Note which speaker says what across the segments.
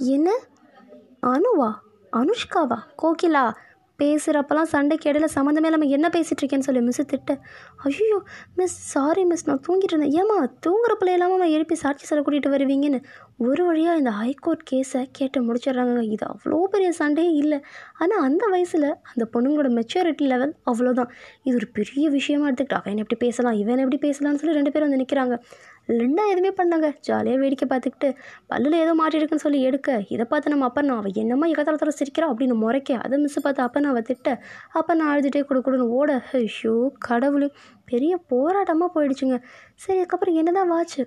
Speaker 1: என்ன? அனுவா அனுஷ்காவா கோகிலா பேசுகிறப்பெல்லாம் சண்டைக்கு இடையில சம்மந்தமே இல்லாமல் என்ன பேசிகிட்டு இருக்கேன்னு சொல்லி மிஸ் திட்ட. ஐயோ மிஸ் சாரி மிஸ் நான் தூங்கிட்டு இருந்தேன். ஏமா தூங்குற பிள்ளை எழுப்பி சாட்சி சொல்ல கூட்டிகிட்டு வருவீங்கன்னு. ஒரு வழியாக இந்த ஹைகோர்ட் கேஸை கேட்டு முடிச்சிடுறாங்க இது அவ்வளோ பெரிய சண்டையே இல்லை. ஆனால் அந்த வயசில் அந்த பொண்ணுங்களோட மெச்சூரிட்டி லெவல் அவ்வளோதான் இது ஒரு பெரிய விஷயமா எடுத்துக்கிட்டு அவன் எப்படி பேசலாம் இவன் எப்படி பேசலாம்னு சொல்லி ரெண்டு பேரும் வந்து நிற்கிறாங்க ரெண்டா எதுவுமே பண்ணாங்க. ஜாலியாக வேடிக்கை பார்த்துக்கிட்டு பல்லில் ஏதோ மாட்டிருக்குன்னு சொல்லி எடுக்க இதை பார்த்து நம்ம அப்பா நான் அவள் என்னம்மா எகத்தாலத்தில் சிரிக்கிறா அப்படின்னு முறைக்க அதை மிஸ் பார்த்து அப்பா நான் அவள் திட்ட அப்போ நான் அழுதுகிட்டே கொடு ஓட ஐயோ கடவுள் பெரிய போராட்டமாக போயிடுச்சுங்க. சரி அதுக்கப்புறம் என்ன தான் வாச்சு?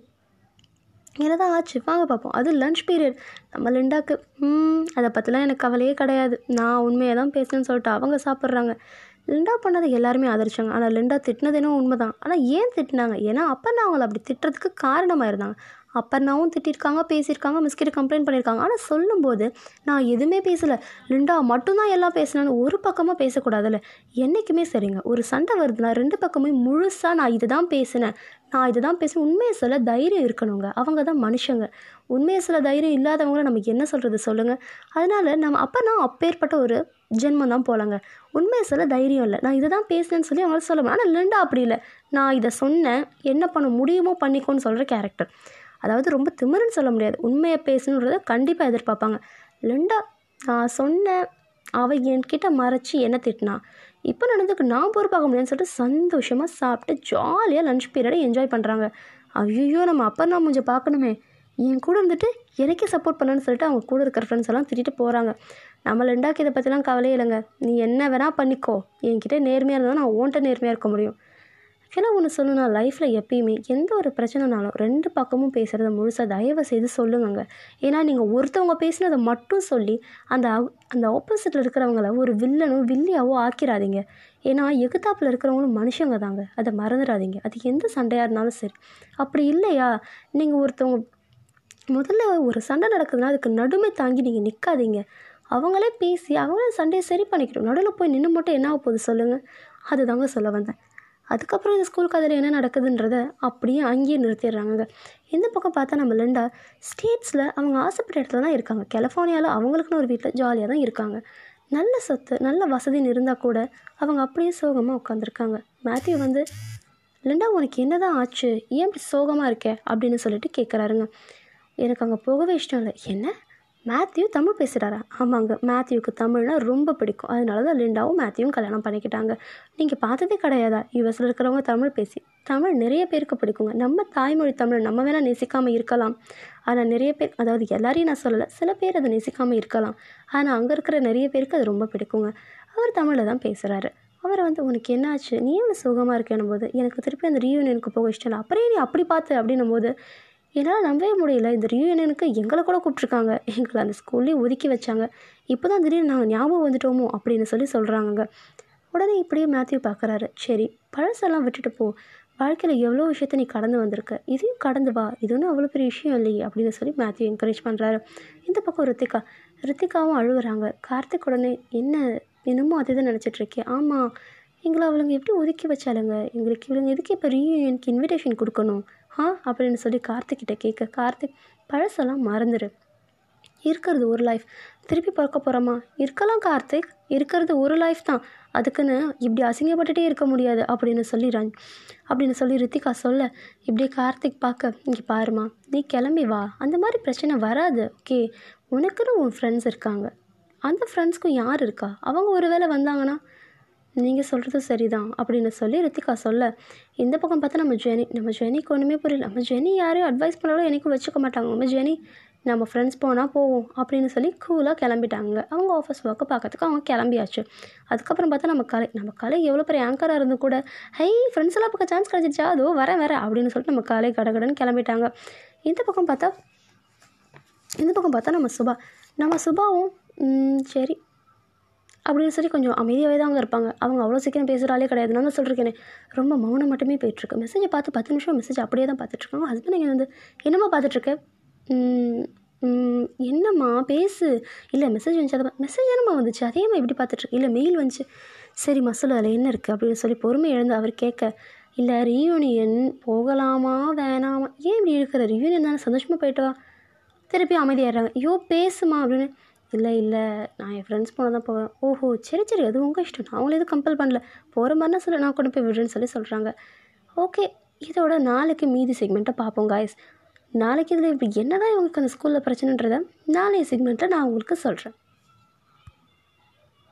Speaker 1: என்ன தான் ஆச்சு? வாங்க பார்ப்போம் அது லன்ச் பீரியட் நம்ம லிண்டாக்கு ம் அதை பற்றிலாம் எனக்கு கவலையே கிடையாது. நான் உண்மையை தான் பேசுனேன்னு சொல்லிட்டு அவங்க சாப்பிட்றாங்க. லிண்டா பண்ணதை எல்லாருமே ஆதரிச்சாங்க. ஆனால் லிண்டா திட்டினது என்னவோ உண்மை தான் ஆனால் ஏன் திட்டினாங்க? ஏன்னா அப்போ நான் அவங்கள அப்படி திட்டுறதுக்கு காரணமாக இருந்தாங்க அப்பர்னாவும் திட்டிருக்காங்க பேசியிருக்காங்க மிஸ்கிட்ட கம்ப்ளைண்ட் பண்ணியிருக்காங்க. ஆனால் சொல்லும்போது நான் எதுவுமே பேசலை. லிண்டா மட்டும்தான் எல்லாம் பேசினேன்னு ஒரு பக்கமாக பேசக்கூடாதுல்ல. என்றைக்குமே சரிங்க. ஒரு சண்டை வருதுன்னா ரெண்டு பக்கமே முழுசாக நான் இது தான் பேசினேன். நான் இது தான் பேசினேன். உண்மையை சொல்ல தைரியம் இருக்கணுங்க. அவங்க தான் மனுஷங்க. உண்மையை சொல்ல தைரியம் இல்லாதவங்கள நமக்கு என்ன சொல்கிறது சொல்லுங்கள் அதனால் நம்ம அப்போ நான் அப்பேற்பட்ட ஒரு ஜென்மம் தான் போகலாங்க உண்மையை சொல்ல தைரியம் இல்லை. நான் இதை தான் பேசினேன்னு சொல்லி அவங்களால சொல்ல முடியும். ஆனால் லிண்டா அப்படி இல்லை. நான் இதை சொன்னேன். என்ன பண்ண முடியுமோ பண்ணிக்கோன்னு சொல்கிற கேரக்டர் அதாவது ரொம்ப திமிருன்னு சொல்ல முடியாது. உண்மையை பேசணுன்றத கண்டிப்பாக எதிர்பார்ப்பாங்க. லெண்டா நான் சொன்னேன் அவள் என்கிட்ட மறைச்சி என்ன திட்டினா இப்போ நடந்துக்கு நான் பொறுப்பாக முடியாதுன்னு சொல்லிட்டு சந்தோஷமாக சாப்பிட்டு ஜாலியாக லன்ச் பீரியடை என்ஜாய் பண்ணுறாங்க ஐயோ நம்ம அப்பா நான் கொஞ்சம் பார்க்கணுமே. என் கூட இருந்துட்டு எனக்கே சப்போர்ட் பண்ணணும்னு சொல்லிட்டு அவங்க கூட இருக்கிற ஃப்ரெண்ட்ஸ் எல்லாம் திட்டிட்டு போகிறாங்க நம்ம ரெண்டாக்கு இதை பற்றிலாம் கவலையே இல்லைங்க. நீ என்ன வேணால் பண்ணிக்கோ. என்கிட்ட நேர்மையாக இருந்தால் நான் ஓன்ட்ட நேர்மையாக இருக்க முடியும். ஏன்னா ஒன்று சொல்லணும்னா லைஃப்பில் எப்பயுமே எந்த ஒரு பிரச்சனைனாலும் ரெண்டு பக்கமும் பேசுகிறத முழுசாக தயவு செய்து சொல்லுங்கங்க. ஏன்னா நீங்கள் ஒருத்தவங்க பேசினதை மட்டும் சொல்லி அந்த அந்த ஆப்போசிட்டில் இருக்கிறவங்கள ஒரு வில்லனும் வில்லியாவோ ஆக்கிடாதீங்க ஏன்னா எகுத்தாப்பில் இருக்கிறவங்களும் மனுஷங்க தாங்க. அதை மறந்துடாதீங்க. அது எந்த சண்டையாக இருந்தாலும் சரி. அப்படி இல்லையா? நீங்கள் ஒருத்தவங்க முதல்ல ஒரு சண்டை நடக்குதுன்னா அதுக்கு நடுமை தாங்கி நீங்கள் நிற்காதீங்க அவங்களே பேசி அவங்களே சண்டையை சரி பண்ணிக்கணும் நடுவில் போய் நின்று மட்டும் என்ன ஆக போகுது சொல்லுங்கள் அதுதாங்க சொல்ல வந்தேன். அதுக்கப்புறம் இந்த ஸ்கூல் கதையில் என்ன நடக்குதுன்றத அப்படியே அங்கேயே நிறுத்திடுறாங்க இந்த பக்கம் பார்த்தா நம்ம லெண்டா ஸ்டேட்ஸில் அவங்க ஆசைப்பட்ட இடத்துல தான் இருக்காங்க. கலிஃபோர்னியாவில் அவங்களுக்குன்னு ஒரு வீட்டில் ஜாலியாக தான் இருக்காங்க. நல்ல சொத்து நல்ல வசதின்னு இருந்தால் கூட அவங்க அப்படியே சோகமாக உட்காந்துருக்காங்க மேத்யூ வந்து லிண்டா உனக்கு என்ன தான் ஆச்சு? ஏன் இப்படி சோகமாக இருக்க? அப்படின்னு சொல்லிட்டு கேட்குறாருங்க எனக்கு அங்கே போகவே இஷ்டம் இல்லை. என்ன? மேத்யூ தமிழ் பேசுகிறாரா ஆமாங்க மேத்யூக்கு தமிழ்னா ரொம்ப பிடிக்கும். அதனால தான் லிண்டாவும் மேத்யூவும் கல்யாணம் பண்ணிக்கிட்டாங்க. நீங்கள் பார்த்ததே கிடையாதா? யூஎஸில் இருக்கிறவங்க தமிழ் பேசி தமிழ் நிறைய பேருக்கு பிடிக்குங்க. நம்ம தாய்மொழி தமிழ் நம்ம வேணால் நேசிக்காமல் இருக்கலாம். ஆனால் நிறைய பேர் அதாவது எல்லாரையும் நான் சொல்லலை சில பேர் அதை நேசிக்காமல் இருக்கலாம். ஆனால் அங்கே இருக்கிற நிறைய பேருக்கு அது ரொம்ப பிடிக்குங்க. அவர் தமிழில் தான் பேசுகிறாரு அவர் வந்து உனக்கு என்னாச்சு? நீ எவ்வளோ சுகமாக இருக்கேன்னும் போது எனக்கு திருப்பி அந்த ரீயூனியனுக்கு போக இஷ்டம் இல்லை. அப்புறம் நீ அப்படி பார்த்து? அப்படின்னும் போது என்னால் நம்பவே முடியல. இந்த ரீயூனியனுக்கு எங்களை கூட கூப்பிட்ருக்காங்க எங்களை அந்த ஸ்கூல்லேயே ஒதுக்கி வச்சாங்க. இப்போ தான் திடீர்னு நாங்கள் ஞாபகம் வந்துட்டோமோ அப்படின்னு சொல்லி சொல்கிறாங்க உடனே இப்படியே மேத்யூ பார்க்குறாரு சரி பழசெல்லாம் விட்டுட்டு போ. வாழ்க்கையில் எவ்வளோ விஷயத்த நீ கடந்து வந்திருக்க? இதையும் கடந்து வா. இது ஒன்றும் அவ்வளோ பெரிய விஷயம் இல்லையே அப்படின்னு சொல்லி மேத்யூ என்கரேஜ் பண்ணுறாரு இந்த பக்கம் ரித்திகா. ரித்திகாவும் அழுகுறாங்க கார்த்திக் உடனே என்ன? என்னமோ அது தான் நினச்சிட்ருக்கேன் ஆமாம் எங்களை அவளுங்க எப்படி ஒதுக்கி வச்சாலுங்க எங்களுக்கு இவளுங்க எதுக்கு இப்போ ரீயூனியனுக்கு இன்விடேஷன் கொடுக்கணும்? ஆ? அப்படின்னு சொல்லி கார்த்திக்கிட்ட கேட்க கார்த்திக் பழசெல்லாம் மறந்துடு இருக்கிறது ஒரு லைஃப் திருப்பி பிறக்க போகிறோமா இருக்கலாம் கார்த்திக். இருக்கிறது ஒரு லைஃப் தான். அதுக்குன்னு இப்படி அசிங்கப்பட்டுட்டே இருக்க முடியாது அப்படின்னு சொல்லி ரன் அப்படின்னு சொல்லி ரித்திகா சொல்ல இப்படி கார்த்திக் பார்க்க இங்கே பாருமா நீ கிளம்பி வா. அந்த மாதிரி பிரச்சனை வராது ஓகே உனக்குன்னு உன் ஃப்ரெண்ட்ஸ் இருக்காங்க. அந்த ஃப்ரெண்ட்ஸ்க்கும் யார் இருக்கா? அவங்க ஒரு வேளை வந்தாங்கன்னா நீங்கள் சொல்கிறது சரிதான் அப்படின்னு சொல்லி ரித்திகா சொல்ல இந்த பக்கம் பார்த்தா நம்ம ஜெனி நம்ம ஜெனிக்கு ஒன்றுமே புரியல. நம்ம ஜெனி யாரையும் அட்வைஸ் பண்ணாலும் எனக்கும் வச்சுக்க மாட்டாங்க. நம்ம ஜெனி நம்ம ஃப்ரெண்ட்ஸ் போனால் போவோம் அப்படின்னு சொல்லி கூலாக கிளம்பிட்டாங்க. அவங்க ஆஃபீஸ் ஒர்க்கை பார்க்கறதுக்கு அவங்க கிளம்பியாச்சு. அதுக்கப்புறம் பார்த்தா நம்ம கலை நம்ம கலை எவ்வளோ பெரிய ஆங்கராக இருந்து கூட ஹை ஃப்ரெண்ட்ஸ் எல்லாம் பக்கம் சான்ஸ் கிடச்சிச்சா அதோ வரேன் வரேன் அப்படின்னு சொல்லிட்டு நம்ம கலை கடகடன்னு கிளம்பிட்டாங்க. இந்த பக்கம் பார்த்தா இந்த பக்கம் பார்த்தா நம்ம சுபா நம்ம சுபாவும் சரி அப்படின்னு சொல்லி கொஞ்சம் அமைதியாகவே தான் அவங்க இருப்பாங்க. அவங்க அவ்வளோ சீக்கிரம் பேசுகிறாலே கிடையாது. நான் தான் சொல்லியிருக்கேனே ரொம்ப மௌனம் மட்டுமே போயிட்டுருக்கு. மெசேஜை பார்த்து பத்து நிமிஷம் மெசேஜ் அப்படியே தான் பார்த்துட்ருக்காங்க ஹஸ்பண்ட் இங்கே வந்து என்னம்மா பார்த்துட்ருக்க என்னம்மா? பேசு. இல்லை மெசேஜ் வந்துச்சு. அதை மெசேஜ் என்னம்மா வந்துச்சு? அதேம்மா இப்படி பார்த்துட்ருக்கு இல்லை மெயில் வந்துச்சு. சரிம்மா சொல்லு அதில் என்ன இருக்குது? அப்படின்னு சொல்லி பொறுமை எழுந்து அவர் கேட்க இல்லை ரீயூனியன் போகலாமா வேணாமா? ஏன் இப்படி இருக்கிற? ரீயூனியன் தானே? சந்தோஷமாக போயிட்டு வா. திருப்பி அமைதியாயிடுறாங்க. ஐயோ பேசுமா அப்படின்னு இல்லை இல்லை. நான் என் ஃப்ரெண்ட்ஸ் போனால் தான் போவேன். ஓஹோ சரி சரி. அது உங்கள் இஷ்டம். நான் அவங்கள எதுவும் கம்பல் பண்ணல. போகிற மாதிரினா சொல்ல. நான் கொண்டு போய் விடுறேன்னு சொல்லி சொல்கிறாங்க ஓகே. இதோட நாளைக்கு மீதி செக்மெண்ட்டை பார்ப்போம் காய்ஸ் நாளைக்கு இதில் இப்படி என்ன தான் இவங்களுக்கு அந்த ஸ்கூலில் பிரச்சனைன்றதை நாளைய செக்மெண்ட்டில் நான் உங்களுக்கு சொல்கிறேன்